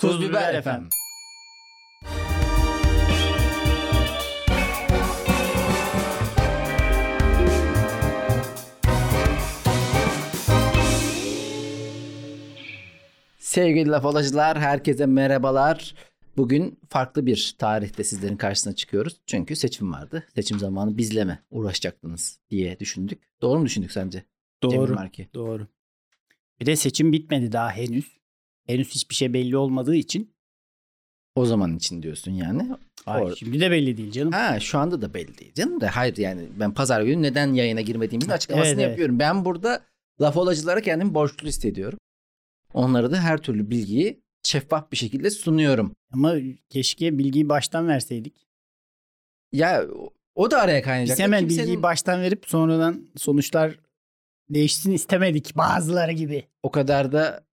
Tuz Biber efendim. Sevgili laf olacılar, herkese merhabalar. Bugün farklı bir tarihte sizlerin karşısına çıkıyoruz. Çünkü seçim vardı. Seçim zamanı bizle mi uğraşacaktınız diye düşündük. Doğru mu düşündük sence? Doğru. Doğru. Bir de seçim bitmedi daha henüz. Henüz hiçbir şey belli olmadığı için. O zaman için diyorsun yani. Ay, Or- şimdi de belli değil canım. Ha şu anda da belli değil canım da hayır yani ben pazar günü neden yayına girmediğimizin açıklamasını Evet, evet. yapıyorum. Ben burada laf olacılara kendimi borçlu hissediyorum. Onlara da her türlü bilgiyi şeffaf bir şekilde sunuyorum. Ama keşke bilgiyi baştan verseydik. Ya o- o da araya kaynayacak. Biz hemen Kimsenin bilgiyi baştan verip sonradan sonuçlar değişsin istemedik bazıları gibi. o kadar da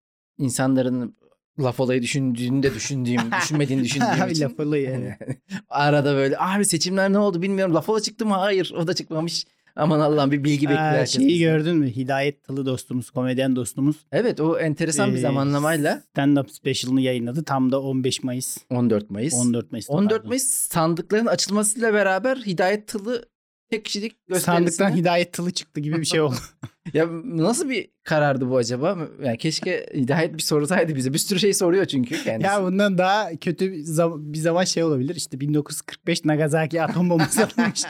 insanların laf olayı düşündüğünü de düşündüğüm, düşünmediğini düşündüğüm için. laf olayı, evet. Arada böyle abi seçimler ne oldu bilmiyorum. Laf ola çıktı mı? Hayır o da çıkmamış. Aman Allah'ım bir bilgi bekliyor herkes şeyi bizden. gördün mü? Hidayet Tılı dostumuz, komedyen dostumuz. Evet o enteresan bir e, zamanlamayla Stand-up special'ını yayınladı. Tam da 15 Mayıs. 14 Mayıs. 14 Mayıs. 14 Mayıs sandıkların açılmasıyla beraber Hidayet Tılı tek kişilik gösterisine. Sandıktan Hidayet Tılı çıktı gibi bir şey oldu. Ya nasıl bir karardı bu acaba? Yani keşke Hidayet bir sorsaydı bize. Bir sürü şey soruyor çünkü kendisi. Ya bundan daha kötü bir zaman, bir zaman şey olabilir. İşte 1945 Nagasaki atom bombası atılmış.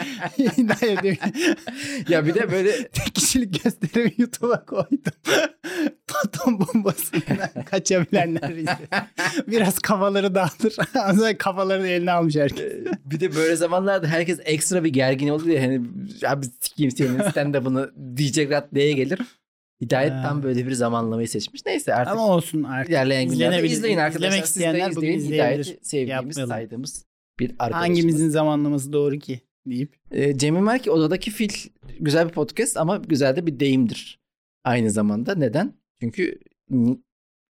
Ya bir de böyle tek kişilik gösterimi YouTube'a koydum. atom bombasından kaçabilenler. Biraz kafaları dağıtır. Ama kafalarını eline almış herkes. bir de böyle zamanlarda herkes ekstra bir gergin oluyor ya. Hani abi sikeyim senin stand-up'ını diyecek raddeye gelir. Hidayet tam böyle bir zamanlamayı seçmiş. Neyse artık Ama olsun artık. ilerleyen günlerde izleyin arkadaşlar. İzlemek Siz de izleyin. Hidayet'i sevdiğimiz, Yapmayalım. saydığımız bir arkadaşımız. Hangimizin zamanlaması doğru ki deyip. E, Cemil Merki Odadaki Fil güzel bir podcast ama güzel de bir deyimdir. Aynı zamanda. Neden? Çünkü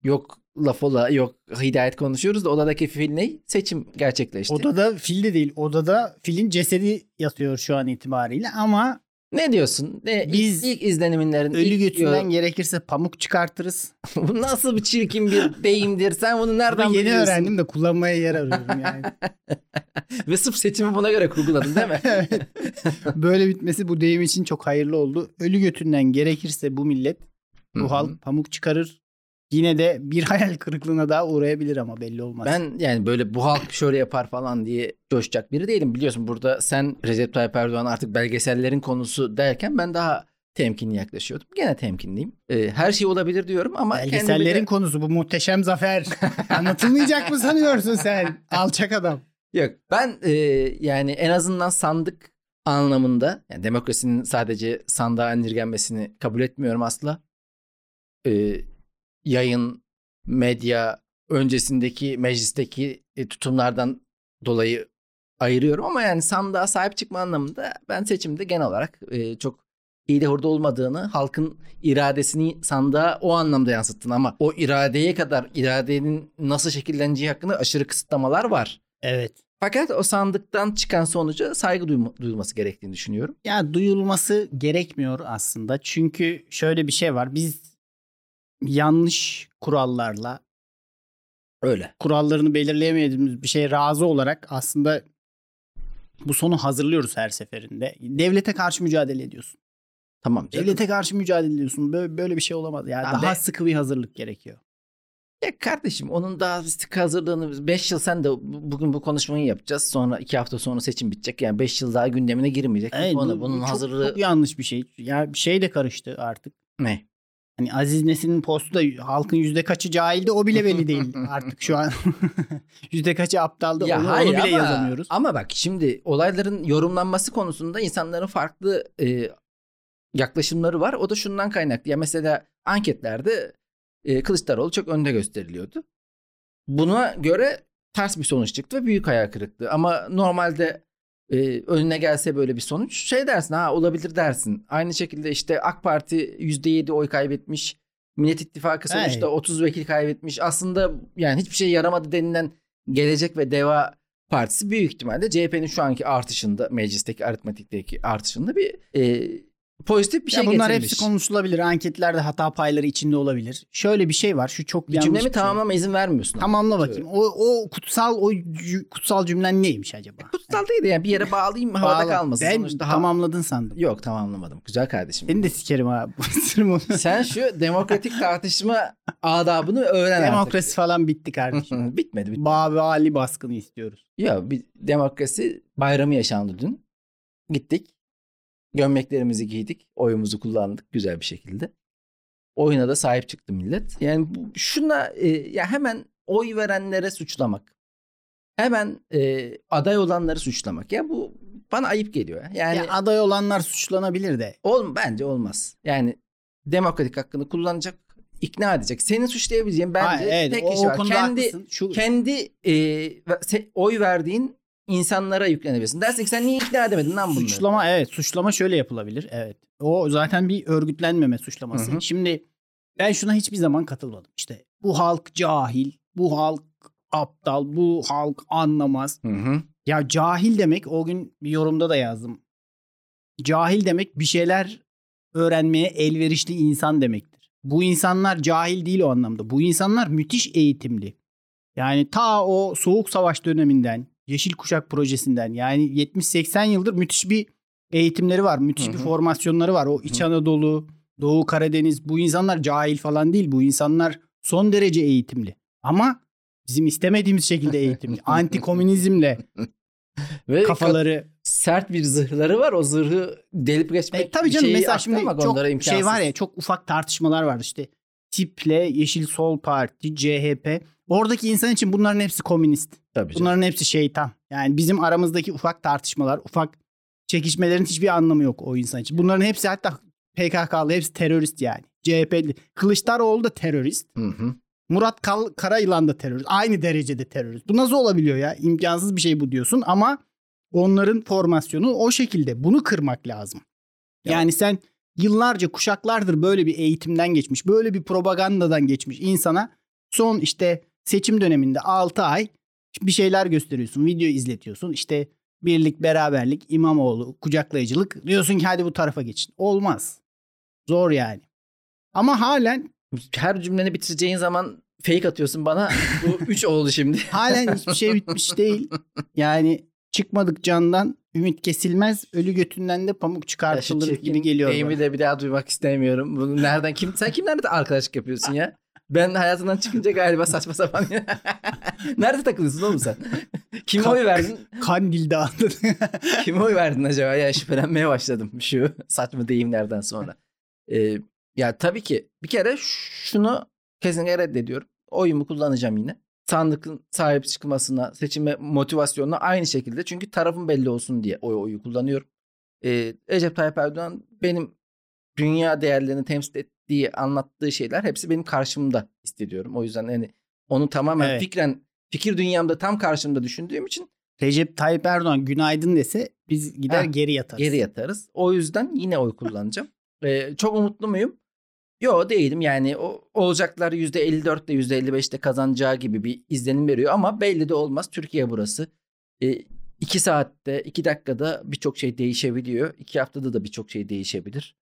yok laf ola yok hidayet konuşuyoruz da odadaki fil ne? Seçim gerçekleşti. Odada fil de değil. Odada filin cesedi yatıyor şu an itibariyle ama Ne diyorsun? Ne, Biz Biz ilk izlenimlerin ölü ilk- götünden gerekirse pamuk çıkartırız. Bu nasıl bir çirkin bir deyimdir? Sen bunu nereden Bunu yeni biliyorsun? öğrendim de kullanmaya yer arıyorum yani. Ve sırf seçimi buna göre kurguladın değil mi? Böyle bitmesi bu deyim için çok hayırlı oldu. Ölü götünden gerekirse bu millet. Bu halk pamuk çıkarır. Yine de bir hayal kırıklığına daha uğrayabilir ama belli olmaz. Ben yani böyle bu halk şöyle yapar falan diye coşacak biri değilim. Biliyorsun burada sen Recep Tayyip Erdoğan artık belgesellerin konusu derken ben daha temkinli yaklaşıyordum. Gene temkinliyim. Ee, her şey olabilir diyorum ama Belgesellerin de- konusu bu muhteşem zafer. Anlatılmayacak mı sanıyorsun sen? Alçak adam. Yok ben e, yani en azından sandık anlamında yani demokrasinin sadece sandığa indirgenmesini kabul etmiyorum asla. Ee, yayın, medya öncesindeki meclisteki e, tutumlardan dolayı ayırıyorum ama yani sandığa sahip çıkma anlamında ben seçimde genel olarak e, çok iyi de hurda olmadığını, halkın iradesini sandığa o anlamda yansıttığını ama o iradeye kadar iradenin nasıl şekilleneceği hakkında aşırı kısıtlamalar var. Evet. Fakat o sandıktan çıkan sonuca saygı duyma- duyulması gerektiğini düşünüyorum. Ya duyulması gerekmiyor aslında. Çünkü şöyle bir şey var. Biz yanlış kurallarla Öyle. kurallarını belirleyemediğimiz bir şeye razı olarak aslında bu sonu hazırlıyoruz her seferinde. Devlete karşı mücadele ediyorsun. Tamam canım. Devlete karşı mücadele ediyorsun. Böyle, böyle bir şey olamaz. Yani Tamam daha sıkı bir hazırlık gerekiyor. Ya kardeşim onun daha sık hazırlığını 5 yıl sen de bu- bugün bu konuşmayı yapacağız. Sonra 2 hafta sonra seçim bitecek. Yani 5 yıl daha gündemine girmeyecek. Evet, Onu- bu- bunun bu çok, hazırlığı çok yanlış bir şey. Ya bir şey de karıştı artık. ne? Hani Aziz Nesin'in postu da halkın yüzde kaçı cahildi o bile belli değil artık şu an. yüzde kaçı aptaldı onu, onu bile yazamıyoruz. Ama bak şimdi olayların yorumlanması konusunda insanların farklı e, yaklaşımları var. O da şundan kaynaklı. Ya mesela anketlerde e, Kılıçdaroğlu çok önde gösteriliyordu. Buna göre ters bir sonuç çıktı ve büyük hayal kırıklığı. Ama normalde e, önüne gelse böyle bir sonuç şey dersin ha olabilir dersin. Aynı şekilde işte AK Parti %7 oy kaybetmiş. Millet İttifakı sonuçta Evet. 30 vekil kaybetmiş. Aslında yani hiçbir şey yaramadı denilen Gelecek ve Deva Partisi büyük ihtimalle CHP'nin şu anki artışında meclisteki aritmetikteki artışında bir e, pozitif bir şey ya bunlar getirmiş. hepsi konuşulabilir. Anketlerde hata payları içinde olabilir. Şöyle bir şey var. Şu çok bir yanlış cümlemi bir şey. tamamlama izin vermiyorsun. ama. Tamamla bakayım. O, o kutsal o kutsal cümlen neymiş acaba? Kutsal değil de yani bir yere bağlayayım havada Bağla. kalmasın. Ben Sonuçta ha- tamamladın sandım. Yok tamamlamadım. Güzel kardeşim. Seni de sikerim ha. Sen şu demokratik tartışma adabını öğren Demokrasi falan bitti kardeşim. artık. bitmedi. bitmedi. Ali baskını istiyoruz. Ya bir demokrasi bayramı yaşandı dün. Gittik. Gömleklerimizi giydik. Oyumuzu kullandık güzel bir şekilde. Oyuna da sahip çıktı millet. Yani bu, şuna e, ya hemen oy verenlere suçlamak. Hemen e, aday olanları suçlamak. Ya bu bana ayıp geliyor. ya. Yani ya aday olanlar suçlanabilir de. ol, bence olmaz. Yani demokratik hakkını kullanacak, ikna edecek. Senin suçlayabileceğin bence Ha, evet, tek o, kişi o var. Kendi haklısın. Şu, kendi e, oy verdiğin insanlara yüklenebilirsin. Dersin ki sen niye ikna edemedin lan bunları? Suçlama evet suçlama şöyle yapılabilir. Evet. O zaten bir örgütlenmeme suçlaması. Hı hı. Şimdi ben şuna hiçbir zaman katılmadım. İşte bu halk cahil, bu halk aptal, bu halk anlamaz. Hı hı. Ya cahil demek o gün bir yorumda da yazdım. Cahil demek bir şeyler öğrenmeye elverişli insan demektir. Bu insanlar cahil değil o anlamda. Bu insanlar müthiş eğitimli. Yani ta o soğuk savaş döneminden, Yeşil Kuşak projesinden yani 70-80 yıldır müthiş bir eğitimleri var. Müthiş Hı bir formasyonları var. O İç Anadolu, Doğu Karadeniz bu insanlar cahil falan değil. Bu insanlar son derece eğitimli. Ama bizim istemediğimiz şekilde eğitimli. Antikomünizmle Ve kafaları. sert bir zırhları var. O zırhı delip geçmek E, tabii canım mesela şimdi çok şey var ya çok ufak tartışmalar var işte. Tiple Yeşil Sol Parti, CHP. Oradaki insan için bunların hepsi komünist. Tabii canım. Bunların hepsi şeytan. Yani bizim aramızdaki ufak tartışmalar, ufak çekişmelerin hiçbir anlamı yok o insan için. Bunların hepsi hatta PKK'lı hepsi terörist yani. CHP'li. Kılıçdaroğlu da terörist. Hı hı. Murat Kal- Karayılan da terörist. Aynı derecede terörist. Bu nasıl olabiliyor ya? İmkansız bir şey bu diyorsun ama onların formasyonu o şekilde. Bunu kırmak lazım. Yani sen yıllarca kuşaklardır böyle bir eğitimden geçmiş, böyle bir propagandadan geçmiş insana son işte seçim döneminde 6 ay bir şeyler gösteriyorsun, video izletiyorsun. İşte birlik, beraberlik, İmamoğlu, kucaklayıcılık diyorsun ki hadi bu tarafa geçin. Olmaz. Zor yani. Ama halen Her cümleni bitireceğin zaman fake atıyorsun bana. Bu 3 oldu şimdi. Halen hiçbir şey bitmiş değil. Yani çıkmadık candan ümit kesilmez. Ölü götünden de pamuk çıkartılır gibi geliyor. deyimi de bir daha duymak istemiyorum. Bunu nereden kim sen kimlerle de arkadaşlık yapıyorsun ya? Ben hayatından çıkınca galiba saçma sapan. Nerede takılıyorsun oğlum sen? Kime oy verdin? Kandil dağıtı. Kime oy verdin acaba? Ya şüphelenmeye başladım şu saçma deyimlerden sonra. Ee, ya tabii ki bir kere şunu kesinlikle reddediyorum. Oyumu kullanacağım yine. Sandıkın sahip çıkmasına, seçime motivasyonuna aynı şekilde. Çünkü tarafım belli olsun diye oy oyu kullanıyorum. Ee, Recep Tayyip Erdoğan benim dünya değerlerini temsil ettiği, anlattığı şeyler hepsi benim karşımda hissediyorum. O yüzden yani onu tamamen Evet. fikren, fikir dünyamda tam karşımda düşündüğüm için Recep Tayyip Erdoğan günaydın dese biz gider Ha, geri yatarız. geri yatarız. O yüzden yine oy kullanacağım. Ee, çok umutlu muyum? Yo değilim yani o, olacaklar %54'te %55'te kazanacağı gibi bir izlenim veriyor ama belli de olmaz. Türkiye burası. Ee, iki saatte, iki dakikada birçok şey değişebiliyor. İki haftada da birçok şey değişebilir.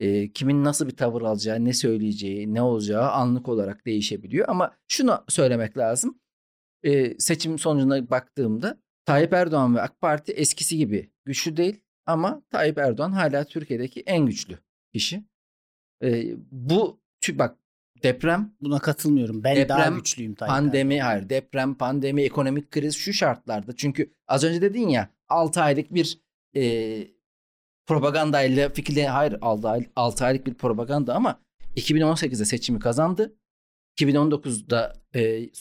Ee, kimin nasıl bir tavır alacağı, ne söyleyeceği, ne olacağı anlık olarak değişebiliyor. Ama şunu söylemek lazım. Ee, seçim sonucuna baktığımda Tayyip Erdoğan ve AK Parti eskisi gibi güçlü değil ama Tayyip Erdoğan hala Türkiye'deki en güçlü kişi. Ee, bu bak deprem, Buna katılmıyorum. Ben daha Deprem, güçlüyüm Tayyip Erdoğan. pandemi, hayır deprem, pandemi, ekonomik kriz şu şartlarda. Çünkü az önce dedin ya 6 aylık bir e, propagandayla fikirle hayır 6, ay, 6 aylık bir propaganda ama 2018'de seçimi kazandı. 2019'da e,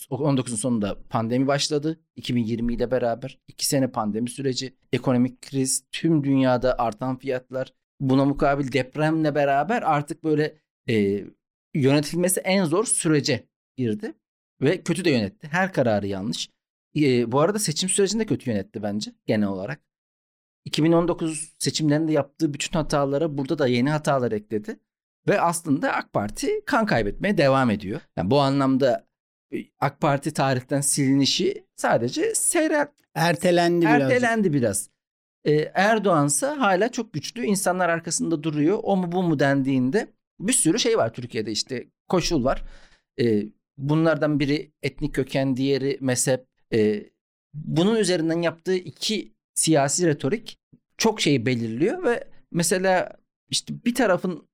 19'un sonunda pandemi başladı. 2020 ile beraber 2 sene pandemi süreci, ekonomik kriz, tüm dünyada artan fiyatlar, buna mukabil depremle beraber artık böyle e, yönetilmesi en zor sürece girdi ve kötü de yönetti. Her kararı yanlış. E, bu arada seçim sürecini de kötü yönetti bence genel olarak. 2019 seçimlerinde yaptığı bütün hatalara burada da yeni hatalar ekledi. Ve aslında AK Parti kan kaybetmeye devam ediyor. Yani bu anlamda e, AK Parti tarihten silinişi sadece seyrel, Ertelendi biraz. ertelendi biraz. Erdoğan'sa hala çok güçlü. İnsanlar arkasında duruyor. O mu bu mu dendiğinde bir sürü şey var Türkiye'de işte koşul var. E, bunlardan biri etnik köken, diğeri mezhep. E, bunun üzerinden yaptığı iki siyasi retorik çok şeyi belirliyor ve mesela işte bir tarafın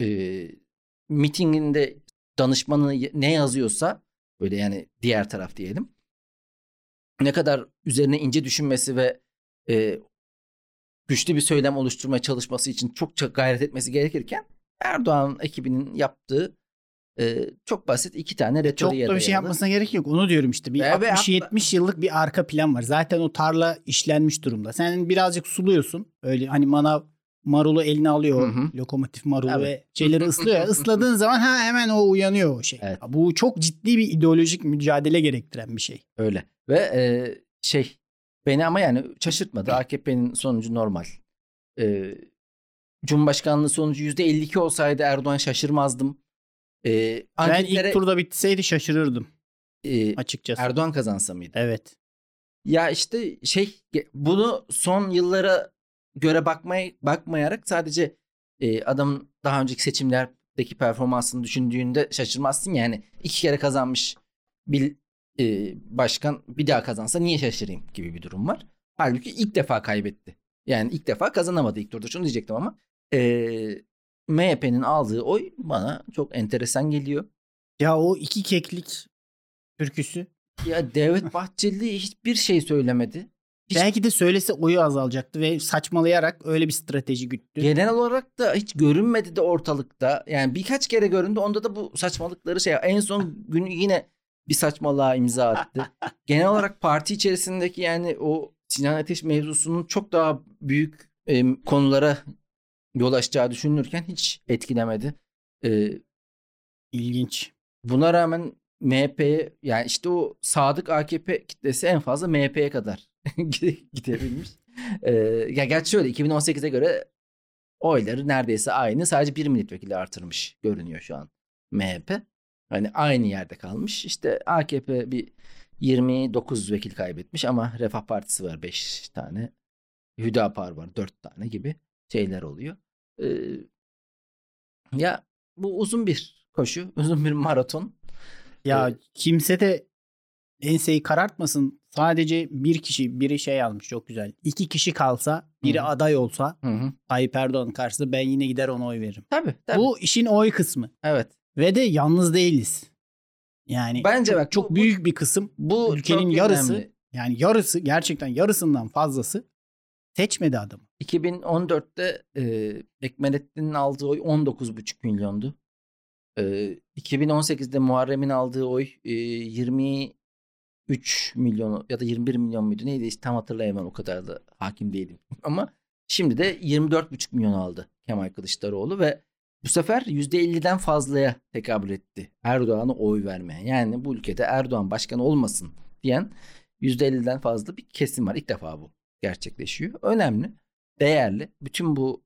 e, mitinginde danışmanı ne yazıyorsa böyle yani diğer taraf diyelim ne kadar üzerine ince düşünmesi ve e, güçlü bir söylem oluşturmaya çalışması için çok çok gayret etmesi gerekirken Erdoğan ekibinin yaptığı e, çok basit iki tane retoriğe Çok da bir şey yapmasına gerek yok. Onu diyorum işte. Bir Ve- ve 60-70 yıllık bir arka plan var. Zaten o tarla işlenmiş durumda. Sen birazcık suluyorsun. Öyle hani manav marulu eline alıyor. Hı hı. Lokomotif marulu Tabii. ve şeyleri ıslıyor. ya. Isladığın zaman ha hemen o uyanıyor o şey. Evet. Bu çok ciddi bir ideolojik mücadele gerektiren bir şey. Öyle. Ve e, şey beni ama yani şaşırtmadı. AKP'nin sonucu normal. E, Cumhurbaşkanlığı sonucu %52 olsaydı Erdoğan şaşırmazdım. E, Ben ilk turda bitseydi şaşırırdım e, açıkçası. Erdoğan kazansa mıydı? Evet. Ya işte şey bunu son yıllara göre bakmaya bakmayarak sadece e, adamın daha önceki seçimlerdeki performansını düşündüğünde şaşırmazsın yani iki kere kazanmış bir e, başkan bir daha kazansa niye şaşırayım gibi bir durum var. Halbuki ilk defa kaybetti. Yani ilk defa kazanamadı ilk turda şunu diyecektim ama e, MHP'nin aldığı oy bana çok enteresan geliyor. Ya o iki keklik türküsü. Ya Devlet Bahçeli hiçbir şey söylemedi. Hiç- Belki de söylese oyu azalacaktı ve saçmalayarak öyle bir strateji güttü. Genel olarak da hiç görünmedi de ortalıkta. Yani birkaç kere göründü. Onda da bu saçmalıkları şey. En son günü yine bir saçmalığa imza attı. Genel olarak parti içerisindeki yani o Sinan Ateş mevzusunun çok daha büyük e, konulara yol açacağı düşünülürken hiç etkilemedi. E, İlginç. buna rağmen MHP'ye yani işte o sadık AKP kitlesi en fazla MHP'ye kadar gide- gidebilmiş. Ee, ya gerçi şöyle 2018'e göre oyları neredeyse aynı. Sadece bir milletvekili artırmış görünüyor şu an MHP. Hani aynı yerde kalmış. İşte AKP bir 29 vekil kaybetmiş ama Refah Partisi var 5 tane. Hüdapar var 4 tane gibi şeyler oluyor. Ee, ya bu uzun bir koşu, uzun bir maraton. Ya Evet. kimse de enseyi karartmasın. Sadece bir kişi biri şey almış çok güzel. İki kişi kalsa biri Hı aday olsa Hı. Tayyip Erdoğan karşısında ben yine gider ona oy veririm. Tabii, tabii. Bu işin oy kısmı. evet. Ve de yalnız değiliz. Yani Bence bak çok bu- büyük bir kısım Bu Ülkenin yarısı- önemli. yani yarısı gerçekten yarısından fazlası seçmedi adamı. 2014'te e, Ekmelettin'in aldığı oy 19,5 milyondu. E, 2018'de Muharrem'in aldığı oy e, 23 milyon ya da 21 milyon muydu neydi hiç tam hatırlayamam o kadar da hakim değilim. Ama şimdi de 24,5 milyon aldı Kemal Kılıçdaroğlu ve bu sefer %50'den fazlaya tekabül etti Erdoğan'a oy vermeye. Yani bu ülkede Erdoğan başkan olmasın diyen %50'den fazla bir kesim var. İlk defa bu gerçekleşiyor. Önemli, değerli. Bütün bu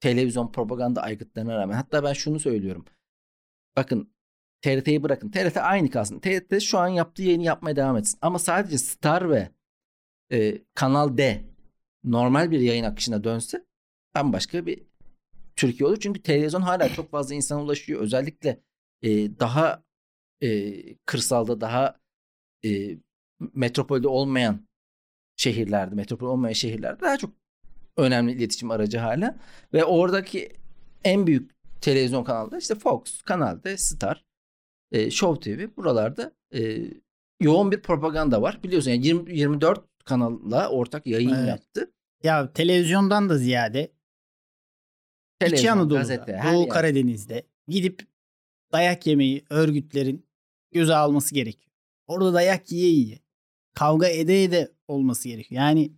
televizyon propaganda aygıtlarına rağmen hatta ben şunu söylüyorum. Bakın TRT'yi bırakın. TRT aynı kalsın. TRT şu an yaptığı yayını yapmaya devam etsin. Ama sadece Star ve e, Kanal D normal bir yayın akışına dönse bambaşka bir Türkiye olur. Çünkü televizyon hala çok fazla insana ulaşıyor. Özellikle e, daha e, kırsalda, daha e, metropolde olmayan şehirlerde, metropol olmayan şehirlerde daha çok önemli iletişim aracı hala. Ve oradaki en büyük televizyon kanalları işte Fox, Kanal D, Star, e, Show TV buralarda e, yoğun bir propaganda var. Biliyorsun yani 20, 24 kanalla ortak yayın Evet. yaptı. Ya televizyondan da ziyade İç Televizyon, Anadolu'da, gazete, Doğu yer. Karadeniz'de gidip dayak yemeyi örgütlerin göze alması gerekiyor. Orada dayak yiye yiye. Kavga ede ede olması gerekiyor. Yani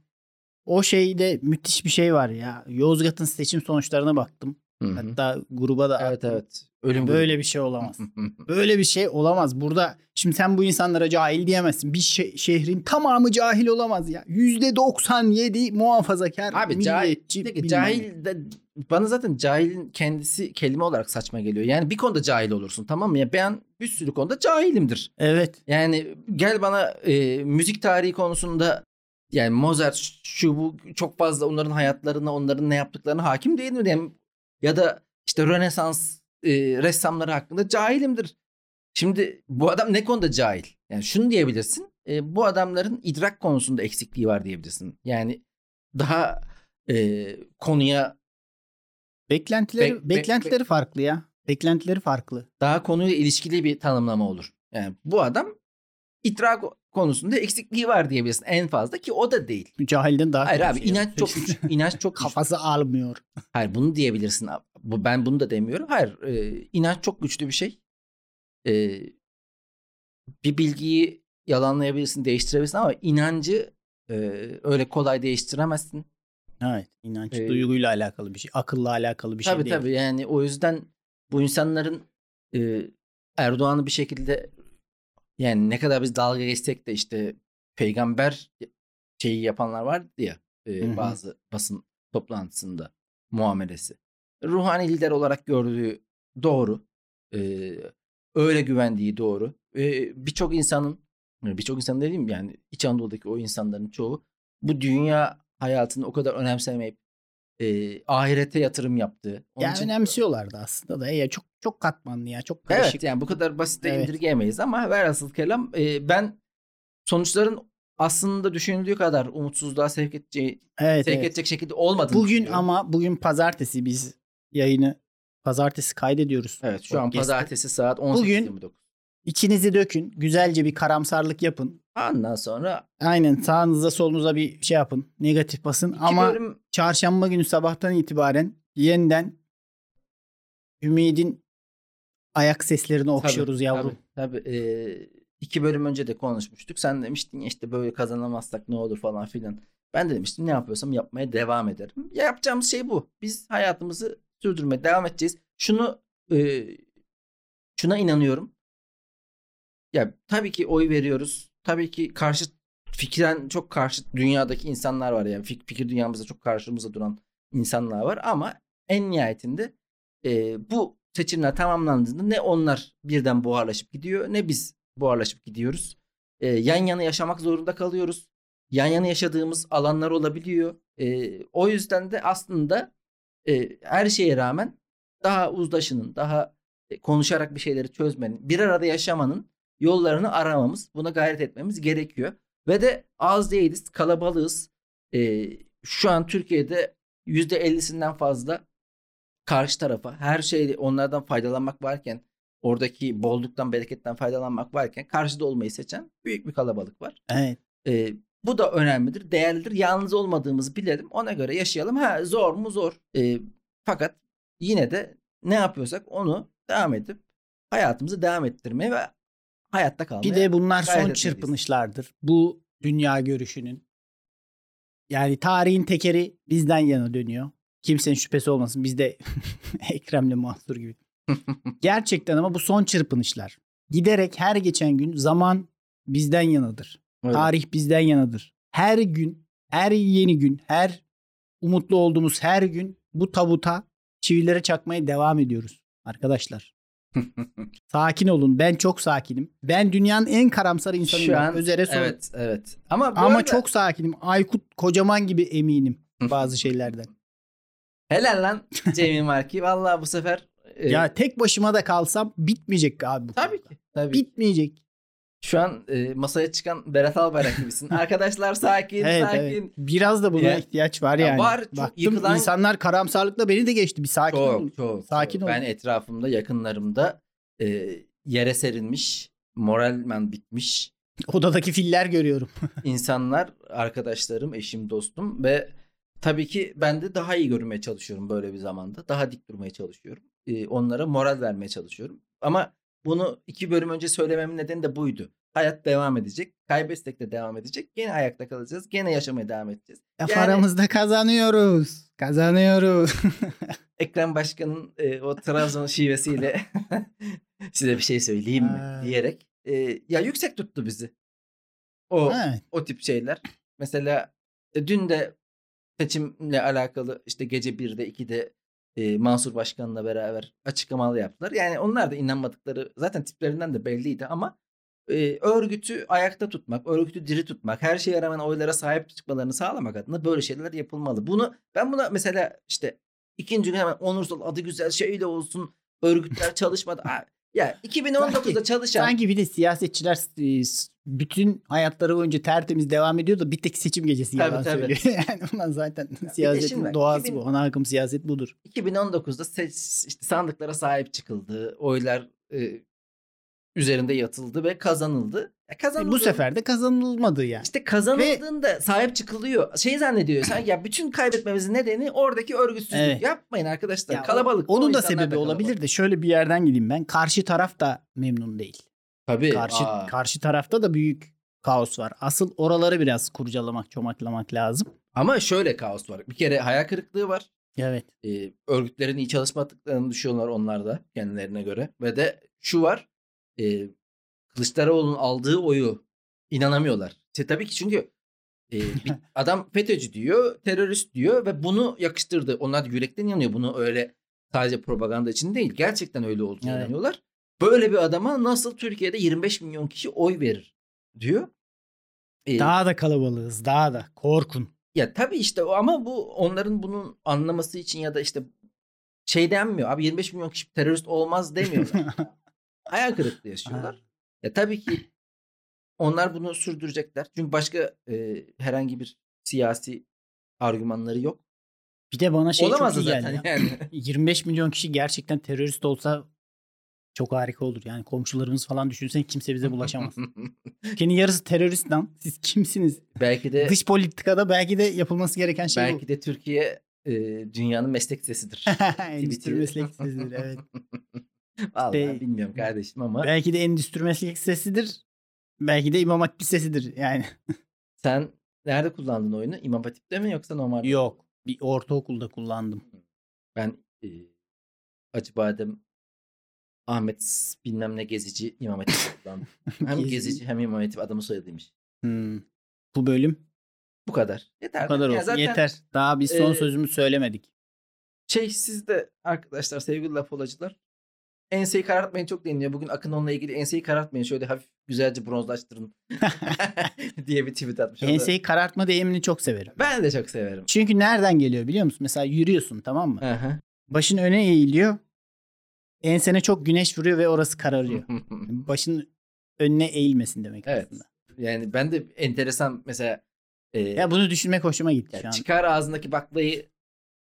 o şeyde müthiş bir şey var ya. Yozgat'ın seçim sonuçlarına baktım. Hı hı. Hatta gruba da Evet evet. Ölüm Böyle grubu. bir şey olamaz. Böyle bir şey olamaz. Burada şimdi sen bu insanlara cahil diyemezsin. Bir şe- şehrin tamamı cahil olamaz ya. %97 muhafazakar, Abi cahil, milliyetçi. Peki, cahil de bana zaten cahilin kendisi kelime olarak saçma geliyor. Yani bir konuda cahil olursun tamam mı? Ya ben bir sürü konuda cahilimdir. Evet. Yani gel bana e, müzik tarihi konusunda yani Mozart şu bu çok fazla onların hayatlarına, onların ne yaptıklarına hakim değil mi? Yani, ya da işte Rönesans e, ressamları hakkında cahilimdir. Şimdi bu adam ne konuda cahil? Yani şunu diyebilirsin. E, bu adamların idrak konusunda eksikliği var diyebilirsin. Yani daha e, konuya Beklentileri Bek- bek- beklentileri farklı ya. Beklentileri farklı. daha konuyla ilişkili bir tanımlama olur. Yani bu adam idrak konusunda eksikliği var diyebilirsin en fazla ki o da değil. Cahilden daha Hayır abi şey inanç çok güç, inanç çok kafası almıyor. Hayır bunu diyebilirsin. Bu ben bunu da demiyorum. Hayır, e, inanç çok güçlü bir şey. E, bir bilgiyi yalanlayabilirsin, değiştirebilirsin ama inancı e, öyle kolay değiştiremezsin. Evet, inanç Ee, duyguyla alakalı bir şey, akılla alakalı bir şey tabii değil. tabii yani o yüzden bu insanların e, Erdoğan'ı bir şekilde yani ne kadar biz dalga geçsek de işte peygamber şeyi yapanlar vardı ya e, bazı basın toplantısında muamelesi. Ruhani lider olarak gördüğü doğru. E, öyle güvendiği doğru. E, birçok insanın birçok insan dediğim yani İç Anadolu'daki o insanların çoğu bu dünya hayatını o kadar önemsemeyip e, ahirete yatırım yaptığı. Onun Yani için- önemsiyorlardı aslında da ya çok çok katmanlı ya çok Evet karışık. yani bu kadar basit de Evet. indirgeyemeyiz ama velhasıl kelam e, ben sonuçların aslında düşünüldüğü kadar umutsuzluğa sevk edeceği, Evet, sevk evet. edecek şekilde olmadığını Bugün ama bugün pazartesi biz yayını pazartesi kaydediyoruz. Evet şu an Podcast'ı. pazartesi saat Bugün- 18.29. İçinizi dökün. Güzelce bir karamsarlık yapın. Ondan sonra Aynen sağınıza solunuza bir şey yapın. Negatif basın. Ama bölüm çarşamba günü sabahtan itibaren yeniden Ümid'in ayak seslerini okşuyoruz yavrum. Tabii, tabii. Ee, iki bölüm önce de konuşmuştuk. Sen demiştin ya işte böyle kazanamazsak ne olur falan filan. Ben de demiştim ne yapıyorsam yapmaya devam ederim. Ya yapacağımız şey bu. Biz hayatımızı sürdürmeye devam edeceğiz. Şunu e, şuna inanıyorum. Ya tabii ki oy veriyoruz. Tabii ki karşı fikren çok karşı dünyadaki insanlar var yani Fik- fikir dünyamızda çok karşımıza duran insanlar var ama en nihayetinde e, bu seçimler tamamlandığında ne onlar birden buharlaşıp gidiyor ne biz buharlaşıp gidiyoruz. E, yan yana yaşamak zorunda kalıyoruz. Yan yana yaşadığımız alanlar olabiliyor. E, o yüzden de aslında e, her şeye rağmen daha uzlaşının, daha e, konuşarak bir şeyleri çözmenin, bir arada yaşamanın yollarını aramamız, buna gayret etmemiz gerekiyor. Ve de az değiliz, kalabalığız. E, şu an Türkiye'de %50'sinden fazla karşı tarafa her şeyde onlardan faydalanmak varken oradaki bolluktan bereketten faydalanmak varken karşıda olmayı seçen büyük bir kalabalık var. Evet. Ee, bu da önemlidir, değerlidir. Yalnız olmadığımızı bilelim. Ona göre yaşayalım. Ha zor mu zor. Ee, fakat yine de ne yapıyorsak onu devam edip hayatımızı devam ettirmeye ve hayatta kalmaya. Bir de bunlar son çırpınışlardır. Bu dünya görüşünün. Yani tarihin tekeri bizden yana dönüyor. Kimsenin şüphesi olmasın. Biz de Ekrem'le Mahsur gibi. Gerçekten ama bu son çırpınışlar. Giderek her geçen gün zaman bizden yanadır. Öyle. Tarih bizden yanadır. Her gün, her yeni gün, her umutlu olduğumuz her gün bu tabuta çivilere çakmaya devam ediyoruz arkadaşlar. Sakin olun. Ben çok sakinim. Ben dünyanın en karamsar insanıyım. Şu an Özer'e sor. evet evet. Ama Ama arada- çok sakinim. Aykut kocaman gibi eminim bazı şeylerden. helal lan Cemil Marki. Vallahi bu sefer e, ya tek başıma da kalsam bitmeyecek abi bu. tabii konuda. ki. Tabii. Bitmeyecek. Şu an e, masaya çıkan Berat Albayrak gibisin. Arkadaşlar sakin Evet, sakin. evet. Biraz da buna Ya- ihtiyaç var Ya yani. var, çok Baktım yıkılan- insanlar karamsarlıkla beni de geçti. Bir sakin olun. Çok çok. Sakin çok. olun. Ben etrafımda yakınlarımda e, yere serilmiş, moralmen bitmiş Odadaki filler görüyorum. insanlar, arkadaşlarım, eşim, dostum ve tabii ki ben de daha iyi görünmeye çalışıyorum böyle bir zamanda. Daha dik durmaya çalışıyorum. E, onlara moral vermeye çalışıyorum. Ama bunu iki bölüm önce söylememin nedeni de buydu. Hayat devam edecek. Kaybetsek de devam edecek. Gene ayakta kalacağız. Gene yaşamaya devam edeceğiz. Laf Yani- aramızda kazanıyoruz. Kazanıyoruz. Ekrem Başkan'ın e, o Trabzon şivesiyle size bir şey söyleyeyim mi diyerek e, ya yüksek tuttu bizi. O evet. o tip şeyler. Mesela e, dün de seçimle alakalı işte gece 1'de 2'de Mansur Başkan'la beraber açıklamalar yaptılar. Yani onlar da inanmadıkları zaten tiplerinden de belliydi ama e, örgütü ayakta tutmak, örgütü diri tutmak, her şeye rağmen oylara sahip çıkmalarını sağlamak adına böyle şeyler yapılmalı. Bunu ben buna mesela işte ikinci gün hemen onursal adı güzel şeyle olsun örgütler çalışmadı. Ya 2019'da Sanki- çalışan Sanki bir de siyasetçiler e, bütün hayatları boyunca tertemiz devam ediyor da bir tek seçim gecesi Tabii, yalan tabii. söylüyor. yani ulan zaten şimdi siyasetin doğası 2000 bu. Ana akım siyaset budur. 2019'da seç, işte sandıklara sahip çıkıldı. Oylar e, üzerinde yatıldı ve kazanıldı. Ya E, kazanıldı. bu sefer de kazanılmadı yani. İşte kazanıldığında sahip çıkılıyor. Şey zannediyor sanki ya bütün kaybetmemizin nedeni oradaki örgütsüzlük. Evet. Yapmayın arkadaşlar. Ya kalabalık. Onun da sebebi kalabalık. olabilir de şöyle bir yerden gideyim ben. Karşı taraf da memnun değil. Tabii. Karşı aa. karşı tarafta da büyük kaos var. Asıl oraları biraz kurcalamak, çomaklamak lazım. Ama şöyle kaos var. Bir kere hayal kırıklığı var. Evet. Ee, örgütlerin iyi çalışmadıklarını düşünüyorlar onlar da kendilerine göre. Ve de şu var. E, Kılıçdaroğlu'nun aldığı oyu inanamıyorlar. İşte tabii ki çünkü e, bir adam FETÖ'cü diyor, terörist diyor ve bunu yakıştırdı. Onlar yürekten inanıyor. Bunu öyle sadece propaganda için değil. Gerçekten öyle olduğunu Evet. inanıyorlar. Böyle bir adama nasıl Türkiye'de 25 milyon kişi oy verir diyor. E, Daha da kalabalığız. Daha da. Korkun. ya tabii işte ama bu onların bunun anlaması için ya da işte şey denmiyor. Abi 25 milyon kişi terörist olmaz demiyorlar. Hayal kırıklığı yaşıyorlar. Ya tabii ki onlar bunu sürdürecekler. Çünkü başka e, herhangi bir siyasi argümanları yok. bir de bana şey Olamaz çok iyi zaten geldi. yani. 25 milyon kişi gerçekten terörist olsa çok harika olur. Yani komşularımız falan düşünsen kimse bize bulaşamaz. Ülkenin yarısı terörist lan. Siz kimsiniz? belki de Dış politikada belki de yapılması gereken şey belki de Türkiye e, dünyanın meslek sesidir. bu. Endüstri meslek sesidir evet. Vallahi İşte- bilmiyorum kardeşim ama Belki de endüstri meslek sesidir. Belki de imam hatip sesidir yani. sen nerede kullandın oyunu? İmam Hatip'te mi yoksa normal? Yok. Bir ortaokulda kullandım. Ben e, Acıbadem Ahmet bilmem ne gezici İmam Hatip kullandım. hem Gezici. gezici hem İmam Hatip adamı soyadıymış. Hmm. Bu bölüm Bu kadar. Yeter. bu kadar olsun. zaten Yeter. Daha biz son e, sözümüzü söylemedik. Şey siz de arkadaşlar sevgili laf olacılar. Enseyi karartmayın çok deniliyor. Bugün Akın onunla ilgili enseyi karartmayın. Şöyle hafif güzelce bronzlaştırın diye bir tweet atmış. O Enseyi karartma deyimini çok severim. Ben de çok severim. Çünkü nereden geliyor biliyor musun? Mesela yürüyorsun tamam mı? Başın öne eğiliyor. Ensene çok güneş vuruyor ve orası kararıyor. Başın önüne eğilmesin demek Evet. aslında. yani ben de enteresan mesela e, Ya bunu düşünmek hoşuma gitti şu an. çıkar ağzındaki baklayı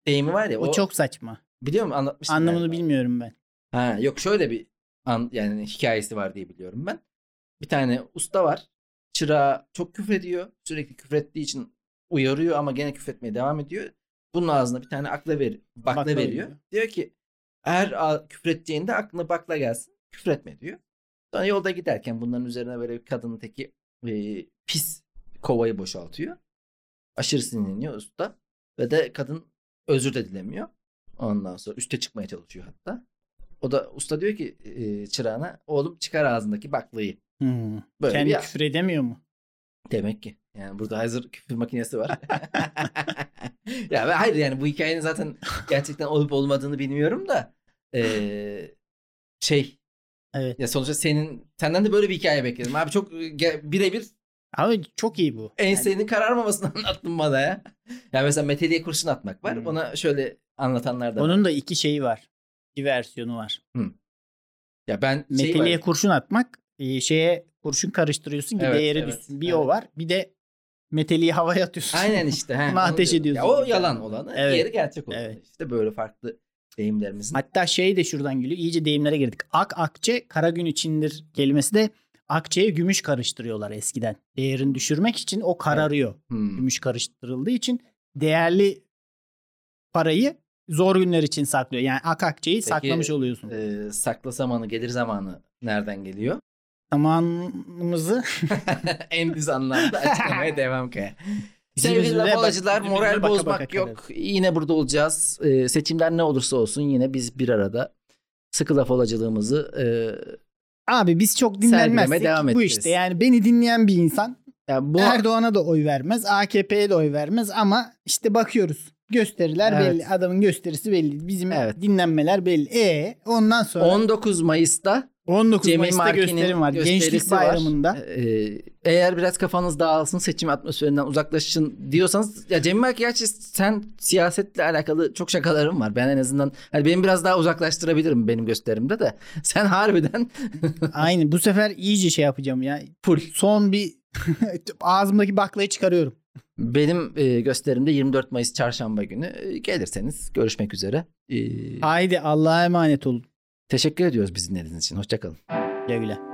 deyimi var ya. O, çok saçma. biliyor musun anlatmıştım. Anlamını galiba. bilmiyorum ben. Ha, yok şöyle bir an, yani hikayesi var diye biliyorum ben. Bir tane usta var. Çırağı çok küfrediyor. Sürekli küfrettiği için uyarıyor ama gene küfretmeye devam ediyor. Bunun ağzına bir tane akla ver, bakla, Bakla veriyor. veriyor. Diyor ki eğer küfredeceğinde aklına bakla gelsin. Küfretme diyor. Sonra yolda giderken bunların üzerine böyle bir kadının teki e, pis kovayı boşaltıyor. Aşırı sinirleniyor usta. Ve de kadın özür de dilemiyor. Ondan sonra üste çıkmaya çalışıyor hatta. O da usta diyor ki e, çırağına oğlum çıkar ağzındaki baklayı. Hmm. Böyle Kendi bir küfür edemiyor mu? demek ki. Yani burada hazır küfür makinesi var. ya ve hayır yani bu hikayenin zaten gerçekten olup olmadığını bilmiyorum da e, şey Evet. ya sonuçta senin senden de böyle bir hikaye bekledim. Abi çok e, birebir Abi çok iyi bu. Yani ensenin kararmamasını anlattın bana ya. Ya mesela meteliğe kurşun atmak var. Hmm. Ona şöyle anlatanlar da var. onun da iki şeyi var. İki versiyonu var. Ya ben şey Meteliğe var. kurşun atmak, e, şeye kurşun karıştırıyorsun ki Evet, değeri evet, düşsün. Bir evet. o var. Bir de meteliği havaya atıyorsun. Aynen işte. he, onu ateş ediyorsun. Ya o yalan olanı, Evet. diğeri gerçek olanı. Evet. İşte böyle farklı deyimlerimizin. Hatta şey de şuradan geliyor. İyice deyimlere girdik. Ak akçe kara gün içindir kelimesi de akçeye gümüş karıştırıyorlar eskiden. Değerini düşürmek için o kararıyor. Hmm. Gümüş karıştırıldığı için değerli parayı zor günler için saklıyor. Yani ak akçeyi saklamış oluyorsun. Ee, sakla zamanı gelir zamanı nereden geliyor? Zamanımızı en düz anlamda açıklamaya devam ki. Sevgili yüzümüze moral baka bozmak baka yok. Yine burada olacağız. Ee, seçimler ne olursa olsun yine biz bir arada sıkı lafalacılığımızı e, Abi biz çok dinlenmezsek devam bu edeceğiz. işte. Yani beni dinleyen bir insan ya bu Erdoğan'a da oy vermez, AKP'ye de oy vermez ama işte bakıyoruz. Gösteriler Evet. belli. Adamın gösterisi belli. Bizim Evet. dinlenmeler belli. E ondan sonra 19 Mayıs'ta 19 Cemil Mayıs'ta Marki'nin gösterim var. Gençlik var. Bayramı'nda. Ee, eğer biraz kafanız dağılsın seçim atmosferinden uzaklaşın diyorsanız ya Cemil Marki gerçi sen siyasetle alakalı çok şakalarım var. Ben en azından hani benim biraz daha uzaklaştırabilirim benim gösterimde de. Sen harbiden Aynen bu sefer iyice şey yapacağım ya. full. Son bir ağzımdaki baklayı çıkarıyorum. Benim e, gösterimde 24 Mayıs çarşamba günü E, gelirseniz görüşmek üzere. E, Haydi Allah'a emanet olun. teşekkür ediyoruz bizi dinlediğiniz için. Hoşçakalın. Güle güle.